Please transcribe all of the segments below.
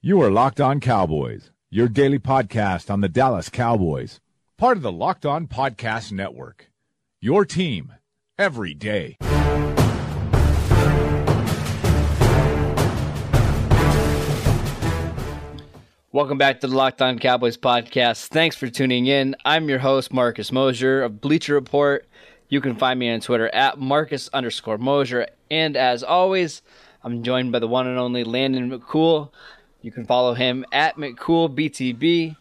You are Locked On Cowboys, your daily podcast on the Dallas Cowboys, part of the Locked On Podcast Network. Your team every day. Welcome back to the Locked On Cowboys podcast. Thanks for tuning in. I'm your host, Marcus Mosher of Bleacher Report. You can find me on Twitter at Marcus underscore Mosher. And as always, I'm joined by the one and only Landon McCool. You can follow him at McCoolBTB.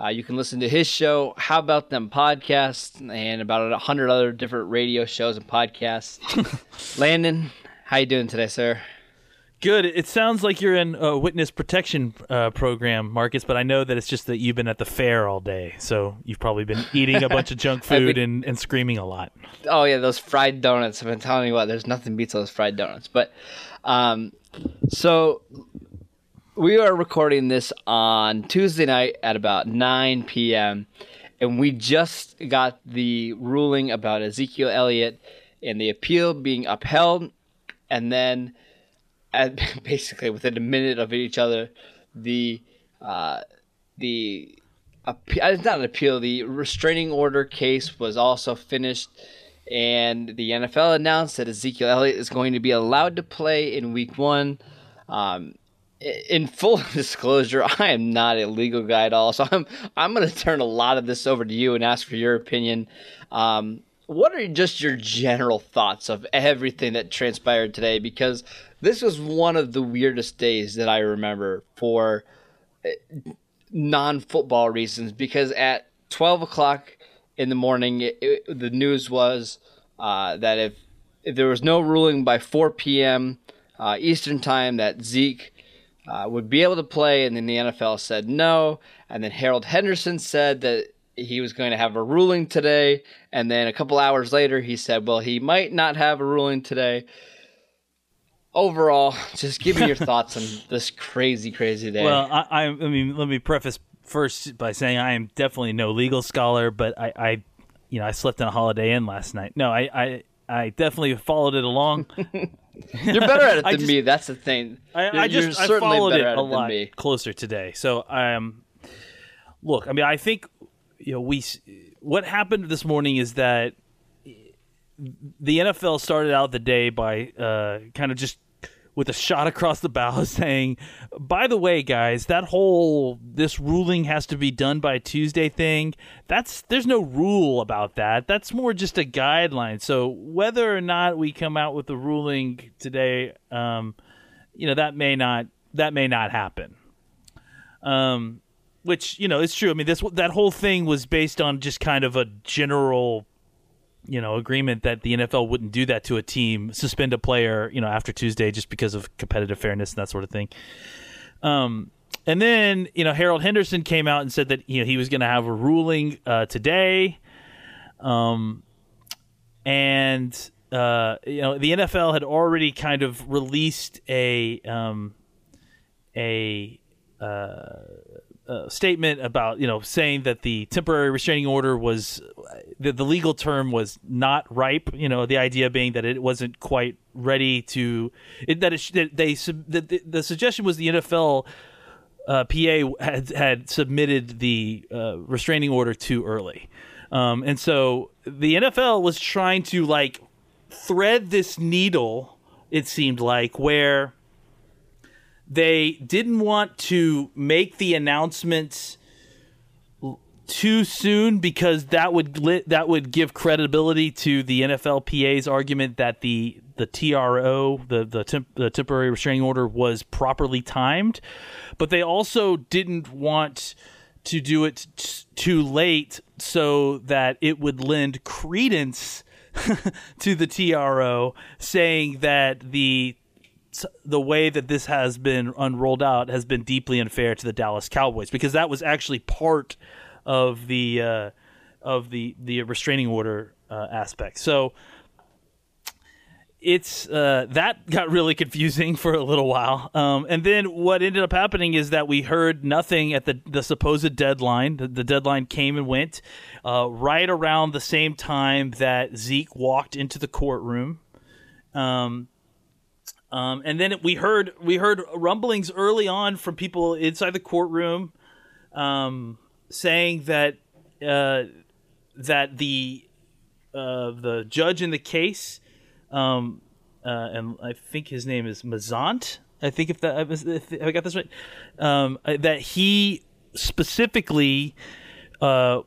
Uh, you can listen to his show, How About Them Podcast, and about a hundred other different radio shows and podcasts. Landon, how you doing today, sir? Good. It sounds like you're in a witness protection uh, program, Marcus, but I know that it's just that you've been at the fair all day. So you've probably been eating a bunch of junk food been, and, and screaming a lot. Oh, yeah, those fried donuts. I've been telling you what, there's nothing beats those fried donuts. But um, so we are recording this on Tuesday night at about 9 p.m. And we just got the ruling about Ezekiel Elliott and the appeal being upheld. And then at, basically within a minute of each other, the uh, the uh, it's not an appeal. The restraining order case was also finished, and the NFL announced that Ezekiel Elliott is going to be allowed to play in Week One. Um, in full disclosure, I am not a legal guy at all, so I'm I'm going to turn a lot of this over to you and ask for your opinion. Um, what are just your general thoughts of everything that transpired today? Because this was one of the weirdest days that I remember for eh, non football reasons. Because at 12 o'clock in the morning, it, it, the news was uh, that if, if there was no ruling by 4 p.m. Uh, Eastern time, that Zeke uh, would be able to play, and then the NFL said no. And then Harold Henderson said that he was going to have a ruling today. And then a couple hours later, he said, well, he might not have a ruling today. Overall, just give me your thoughts on this crazy, crazy day. Well, I, I, mean, let me preface first by saying I am definitely no legal scholar, but I, I you know, I slept in a Holiday Inn last night. No, I, I, I definitely followed it along. you're better at it than just, me. That's the thing. I, I just I followed it a lot closer today. So I um, look, I mean, I think you know, we what happened this morning is that the NFL started out the day by uh, kind of just with a shot across the bow saying, "By the way, guys, that whole this ruling has to be done by Tuesday thing. That's there's no rule about that. That's more just a guideline. So whether or not we come out with a ruling today, um, you know, that may not that may not happen." Um, which you know is true. I mean, this that whole thing was based on just kind of a general, you know, agreement that the NFL wouldn't do that to a team, suspend a player, you know, after Tuesday just because of competitive fairness and that sort of thing. Um, and then you know Harold Henderson came out and said that you know he was going to have a ruling uh, today, um, and uh, you know the NFL had already kind of released a um, a uh, uh, statement about you know saying that the temporary restraining order was the, the legal term was not ripe. You know, the idea being that it wasn't quite ready to it, that, it, that they that the, the suggestion was the NFL. Uh, PA had had submitted the uh, restraining order too early, um, and so the NFL was trying to like thread this needle. It seemed like where they didn't want to make the announcements too soon because that would that would give credibility to the NFLPA's argument that the the TRO the the, temp, the temporary restraining order was properly timed, but they also didn't want to do it t- too late so that it would lend credence to the TRO saying that the the way that this has been unrolled out has been deeply unfair to the Dallas Cowboys because that was actually part of the uh, of the the restraining order uh, aspect. So it's uh, that got really confusing for a little while, um, and then what ended up happening is that we heard nothing at the the supposed deadline. The, the deadline came and went uh, right around the same time that Zeke walked into the courtroom. Um, um, and then we heard we heard rumblings early on from people inside the courtroom, um, saying that uh, that the uh, the judge in the case, um, uh, and I think his name is Mazzant. I think if that if I got this right, um, that he specifically uh,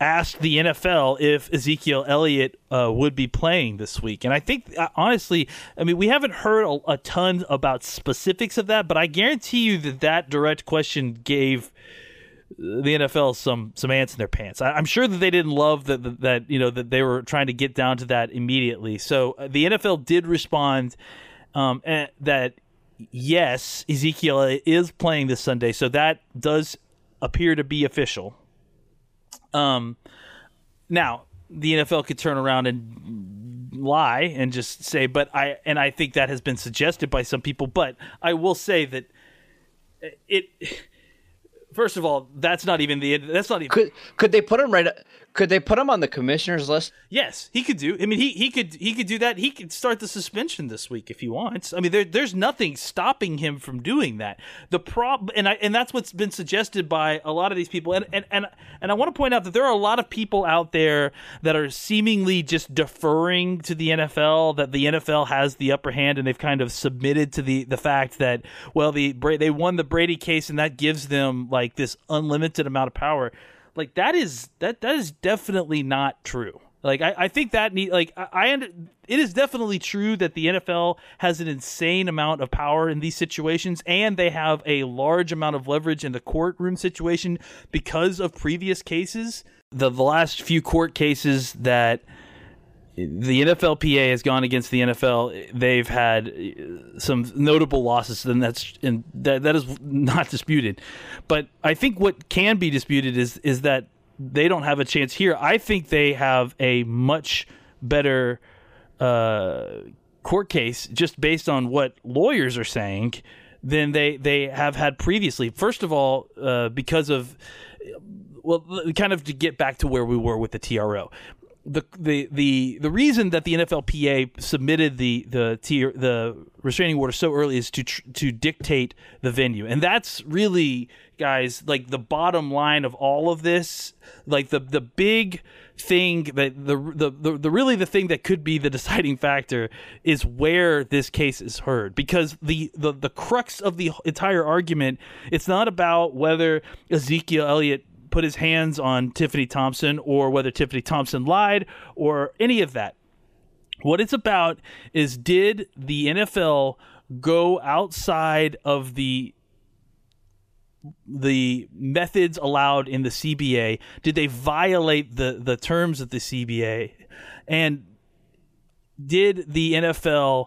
asked the NFL if Ezekiel Elliott uh, would be playing this week. And I think, uh, honestly, I mean, we haven't heard a, a, ton about specifics of that, but I guarantee you that that direct question gave the NFL some some ants in their pants. I, am sure that they didn't love that, that, you know that they were trying to get down to that immediately. So uh, the NFL did respond um, that yes, Ezekiel is playing this Sunday, so that does appear to be official. Um, now the NFL could turn around and lie and just say, but I and I think that has been suggested by some people. But I will say that it. First of all, that's not even the that's not even. Could could they put him right? Could they put him on the commissioner's list? Yes, he could do. I mean, he, he could he could do that. He could start the suspension this week if he wants. I mean, there, there's nothing stopping him from doing that. The problem, and I and that's what's been suggested by a lot of these people. And and and and I want to point out that there are a lot of people out there that are seemingly just deferring to the NFL. That the NFL has the upper hand, and they've kind of submitted to the the fact that well, the they won the Brady case, and that gives them like this unlimited amount of power like that is that that is definitely not true. Like I, I think that need like I, I it is definitely true that the NFL has an insane amount of power in these situations, and they have a large amount of leverage in the courtroom situation because of previous cases. The, the last few court cases that the NFLPA has gone against the NFL. They've had uh, some notable losses, and that's and that that is not disputed. But I think what can be disputed is is that they don't have a chance here. I think they have a much better uh, court case just based on what lawyers are saying than they they have had previously. First of all, uh, because of well, kind of to get back to where we were with the TRO the the the the reason that the NFLPA submitted the the tier, the restraining order so early is to tr- to dictate the venue, and that's really guys like the bottom line of all of this. Like the the big thing that the, the the the really the thing that could be the deciding factor is where this case is heard because the the the crux of the entire argument it's not about whether Ezekiel Elliott put his hands on Tiffany Thompson or whether Tiffany Thompson lied or any of that. What it's about is did the NFL go outside of the the methods allowed in the CBA? Did they violate the the terms of the CBA? And did the NFL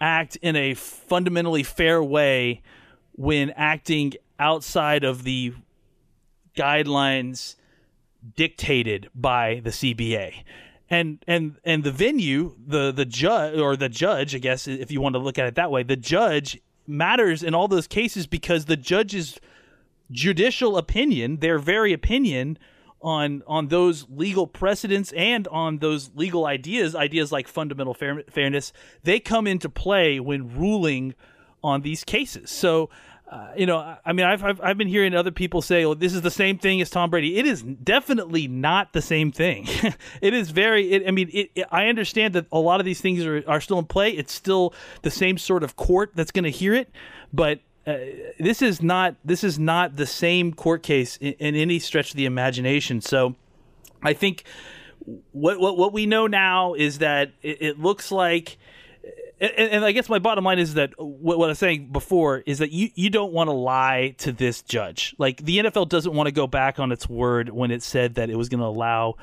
act in a fundamentally fair way when acting outside of the guidelines dictated by the CBA. And and and the venue, the the judge or the judge, I guess if you want to look at it that way, the judge matters in all those cases because the judge's judicial opinion, their very opinion on on those legal precedents and on those legal ideas, ideas like fundamental fair, fairness, they come into play when ruling on these cases. So uh, you know, I mean, I've, I've, I've been hearing other people say, "Oh, this is the same thing as Tom Brady." It is definitely not the same thing. it is very. It, I mean, it, it, I understand that a lot of these things are, are still in play. It's still the same sort of court that's going to hear it, but uh, this is not. This is not the same court case in, in any stretch of the imagination. So, I think what what what we know now is that it, it looks like and, and, I guess my bottom line is that what, what I was saying before is that you, you don't want to lie to this judge. Like the NFL doesn't want to go back on its word when it said that it was going to allow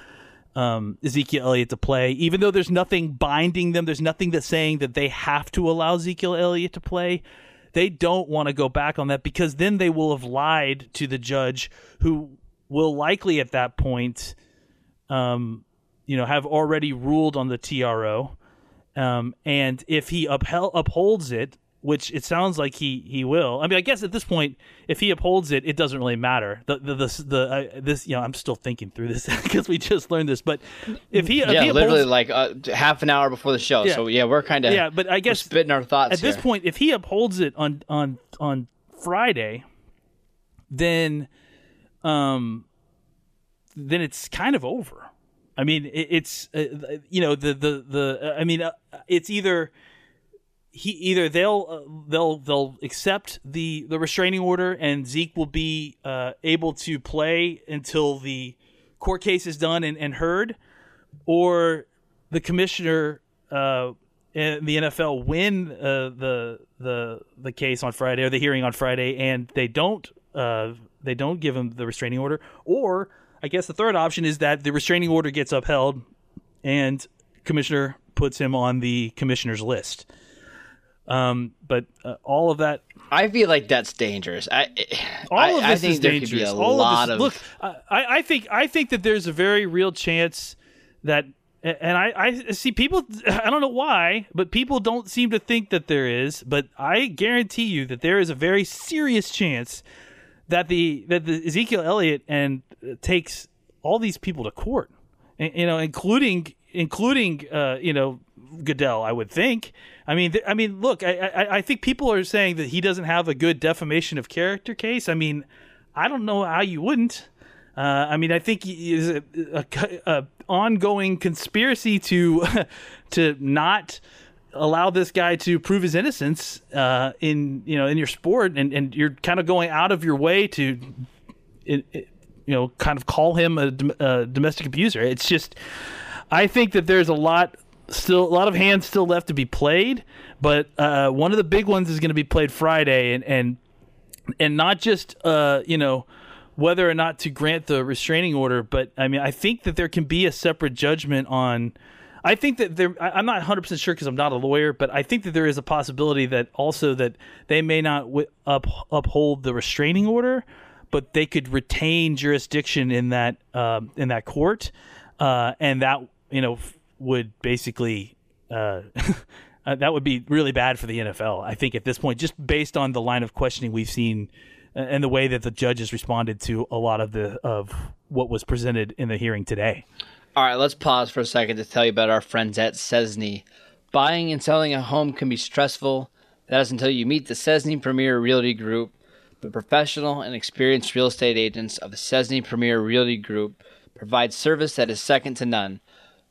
um, Ezekiel Elliott to play, even though there's nothing binding them. There's nothing that's saying that they have to allow Ezekiel Elliott to play. They don't want to go back on that because then they will have lied to the judge, who will likely at that point, um, you know, have already ruled on the TRO. Um, and if he upheld, upholds it, which it sounds like he he will. I mean, I guess at this point, if he upholds it, it doesn't really matter. The the the, the uh, this you know, I'm still thinking through this because we just learned this. But if he yeah, if he literally like uh, half an hour before the show, yeah. so yeah, we're kind of yeah. But I guess spitting our thoughts at here. this point. If he upholds it on on on Friday, then um, then it's kind of over. I mean, it, it's uh, you know the the the uh, I mean, uh, it's either he either they'll uh, they'll they'll accept the the restraining order and Zeke will be uh, able to play until the court case is done and, and heard, or the commissioner and the NFL win uh, the the the case on Friday or the hearing on Friday and they don't uh, they don't give him the restraining order, or I guess the third option is that the restraining order gets upheld and commissioner puts him on the commissioner's list. Um, but uh, all of that, I feel like that's dangerous. I, all I, of this I think is there dangerous. could be a all lot of, of, this, look. I, I think I think that there's a very real chance that, and I, I see people. I don't know why, but people don't seem to think that there is. But I guarantee you that there is a very serious chance that the that the Ezekiel Elliott and uh, takes all these people to court, and, you know, including including uh, you know Goodell. I would think. I mean, th- I mean, look, I, I I think people are saying that he doesn't have a good defamation of character case. I mean, I don't know how you wouldn't. Uh, I mean, I think is a, a, a, ongoing conspiracy to to not allow this guy to prove his innocence uh, in you know in your sport, and, and you're kind of going out of your way to, it, it, you know, kind of call him a, a domestic abuser. It's just, I think that there's a lot still a lot of hands still left to be played, but uh, one of the big ones is going to be played Friday, and and and not just uh, you know whether or not to grant the restraining order, but I mean I think that there can be a separate judgment on. I think that there. I'm not 100 percent sure because I'm not a lawyer, but I think that there is a possibility that also that they may not up, uphold the restraining order, but they could retain jurisdiction in that um, in that court, uh, and that you know would basically uh, uh, that would be really bad for the NFL. I think at this point, just based on the line of questioning we've seen uh, and the way that the judges responded to a lot of the of what was presented in the hearing today. All right, let's pause for a second to tell you about our friends at Cesny. Buying and selling a home can be stressful. That is until you meet the Cesny Premier Realty Group. The professional and experienced real estate agents of the Cesny Premier Realty Group provide service that is second to none.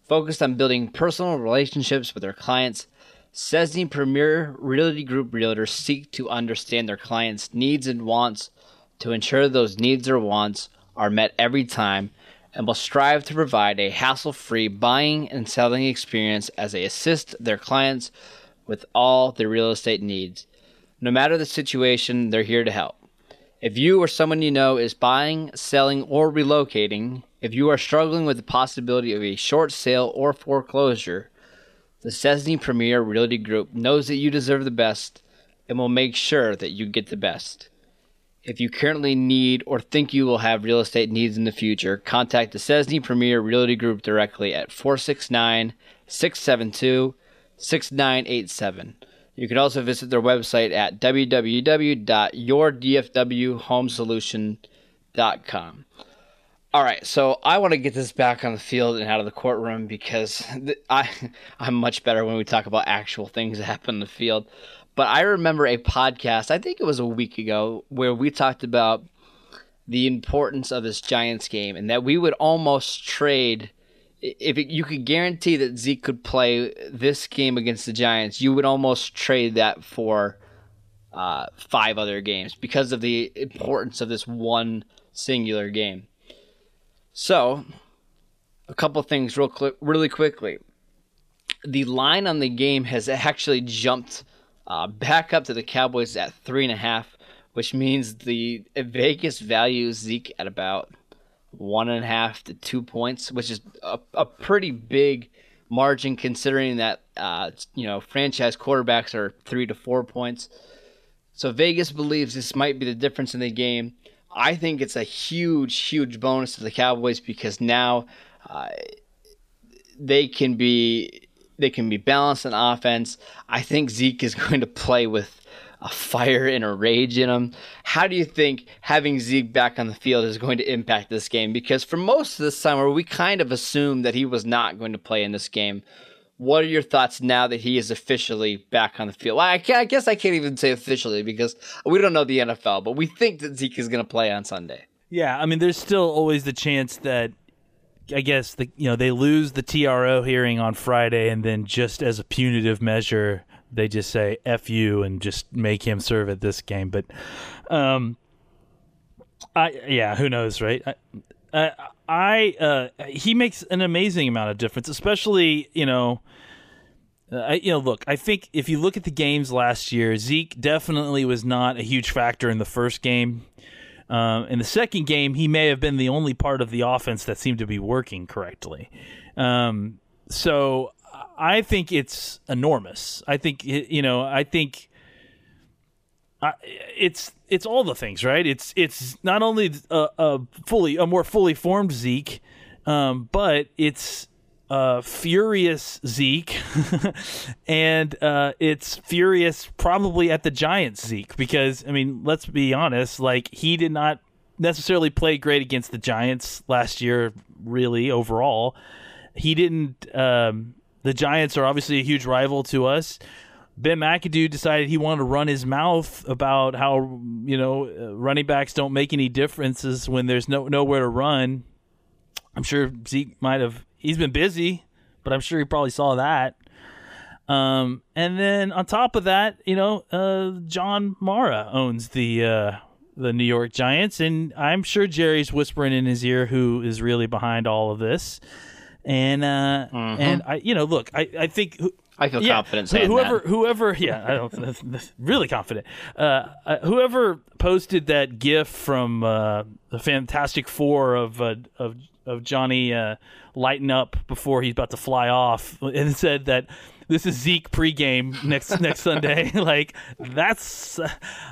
Focused on building personal relationships with their clients, Cesny Premier Realty Group realtors seek to understand their clients' needs and wants to ensure those needs or wants are met every time and will strive to provide a hassle free buying and selling experience as they assist their clients with all their real estate needs. No matter the situation, they're here to help. If you or someone you know is buying, selling, or relocating, if you are struggling with the possibility of a short sale or foreclosure, the Cesny Premier Realty Group knows that you deserve the best and will make sure that you get the best. If you currently need or think you will have real estate needs in the future, contact the Cesny Premier Realty Group directly at 469 672 6987. You can also visit their website at www.yourdfwhomesolution.com. All right, so I want to get this back on the field and out of the courtroom because I I'm much better when we talk about actual things that happen in the field. But I remember a podcast, I think it was a week ago, where we talked about the importance of this Giants game and that we would almost trade if it, you could guarantee that Zeke could play this game against the Giants, you would almost trade that for uh, five other games because of the importance of this one singular game. So, a couple things real quick, really quickly. The line on the game has actually jumped uh, back up to the Cowboys at three and a half, which means the Vegas values Zeke at about one and a half to two points, which is a, a pretty big margin considering that uh, you know franchise quarterbacks are three to four points. So Vegas believes this might be the difference in the game. I think it's a huge, huge bonus to the Cowboys because now uh, they can be they can be balanced in offense. I think Zeke is going to play with a fire and a rage in him. How do you think having Zeke back on the field is going to impact this game? Because for most of the summer, we kind of assumed that he was not going to play in this game. What are your thoughts now that he is officially back on the field? I guess I can't even say officially because we don't know the NFL, but we think that Zeke is going to play on Sunday. Yeah, I mean, there's still always the chance that I guess the you know they lose the TRO hearing on Friday, and then just as a punitive measure, they just say "f you" and just make him serve at this game. But, um, I yeah, who knows, right? I, I uh, he makes an amazing amount of difference, especially you know. Uh, I, you know, look. I think if you look at the games last year, Zeke definitely was not a huge factor in the first game. Um, in the second game, he may have been the only part of the offense that seemed to be working correctly. Um, so I think it's enormous. I think you know. I think it's it's all the things, right? It's it's not only a, a fully a more fully formed Zeke, um, but it's uh, furious Zeke, and uh, it's furious probably at the Giants Zeke because I mean, let's be honest, like he did not necessarily play great against the Giants last year. Really, overall, he didn't. Um, the Giants are obviously a huge rival to us. Ben McAdoo decided he wanted to run his mouth about how you know uh, running backs don't make any differences when there's no nowhere to run. I'm sure Zeke might have. He's been busy, but I'm sure he probably saw that. Um, and then on top of that, you know, uh, John Mara owns the uh, the New York Giants, and I'm sure Jerry's whispering in his ear who is really behind all of this. And uh, mm-hmm. and I, you know, look, I I think I feel yeah, confident saying whoever, that. Whoever, yeah, I don't, really confident. Uh, uh, whoever posted that GIF from uh, the Fantastic Four of uh, of of Johnny uh, lighting up before he's about to fly off, and said that this is Zeke pregame next next Sunday. like that's,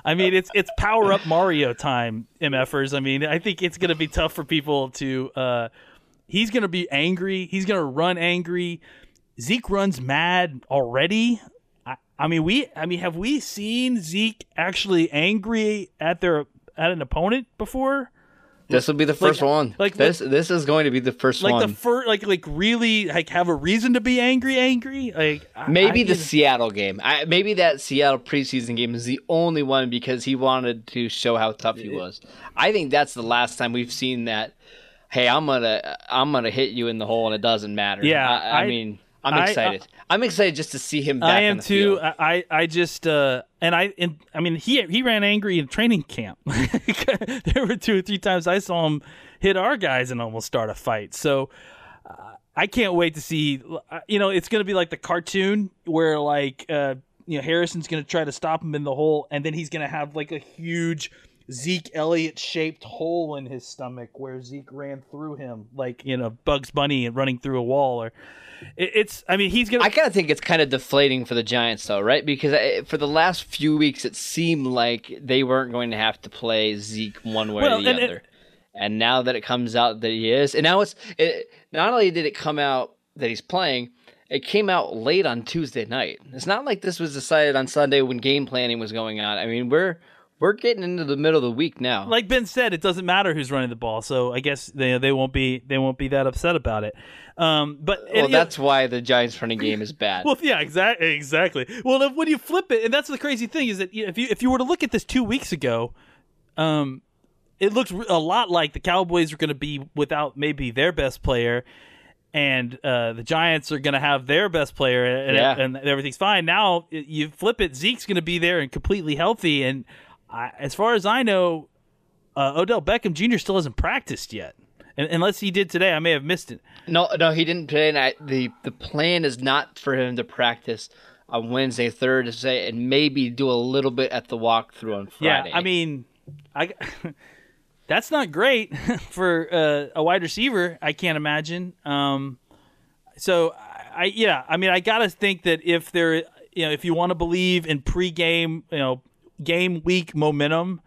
I mean, it's it's power up Mario time, mfers. I mean, I think it's gonna be tough for people to. Uh, he's gonna be angry. He's gonna run angry. Zeke runs mad already. I, I mean, we. I mean, have we seen Zeke actually angry at their at an opponent before? This will be the first like, one. Like this, like, this is going to be the first like one. Like the first, like like really like have a reason to be angry, angry. Like maybe I, the Seattle game. I, maybe that Seattle preseason game is the only one because he wanted to show how tough he was. I think that's the last time we've seen that. Hey, I'm gonna I'm gonna hit you in the hole and it doesn't matter. Yeah, I, I mean I'm uh, excited. I, am excited just to see him. I am too. Field. I I just uh and I and I mean he he ran angry in training camp. there were two or three times I saw him hit our guys and almost start a fight. So uh, I can't wait to see. Uh, you know, it's going to be like the cartoon where like uh you know Harrison's going to try to stop him in the hole, and then he's going to have like a huge Zeke Elliott shaped hole in his stomach where Zeke ran through him, like you know Bugs Bunny and running through a wall, or it's. I mean, he's gonna. I kind of think it's kind of deflating for the Giants, though, right? Because uh, for the last few weeks, it seemed like they weren't going to have to play Zeke one way well, or the and other. It, and now that it comes out that he is, and now it's it, not only did it come out that he's playing, it came out late on Tuesday night. It's not like this was decided on Sunday when game planning was going on. I mean, we're we're getting into the middle of the week now. Like Ben said, it doesn't matter who's running the ball, so I guess they they won't be they won't be that upset about it. Um, but well, and, that's know, why the Giants running game is bad. well, yeah, exactly, exactly. Well, when you flip it, and that's the crazy thing is that if you if you were to look at this two weeks ago, um, it looks a lot like the Cowboys are going to be without maybe their best player, and uh, the Giants are going to have their best player, and, yeah. and everything's fine. Now you flip it, Zeke's going to be there and completely healthy, and I, as far as I know, uh, Odell Beckham Jr. still hasn't practiced yet. And, unless he did today, I may have missed it. No, no, he didn't today. And I, the the plan is not for him to practice on Wednesday, Thursday, and maybe do a little bit at the walkthrough on Friday. Yeah, I mean, I that's not great for uh, a wide receiver. I can't imagine. Um, so I yeah, I mean, I gotta think that if there, you know, if you want to believe in pregame, you know, game week momentum,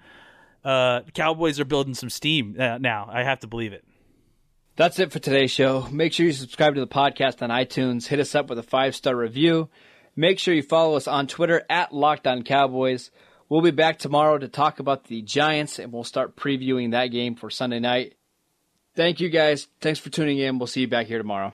uh, Cowboys are building some steam uh, now. I have to believe it. That's it for today's show. Make sure you subscribe to the podcast on iTunes. Hit us up with a five star review. Make sure you follow us on Twitter at Locked On Cowboys. We'll be back tomorrow to talk about the Giants, and we'll start previewing that game for Sunday night. Thank you guys. Thanks for tuning in. We'll see you back here tomorrow.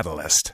catalyst.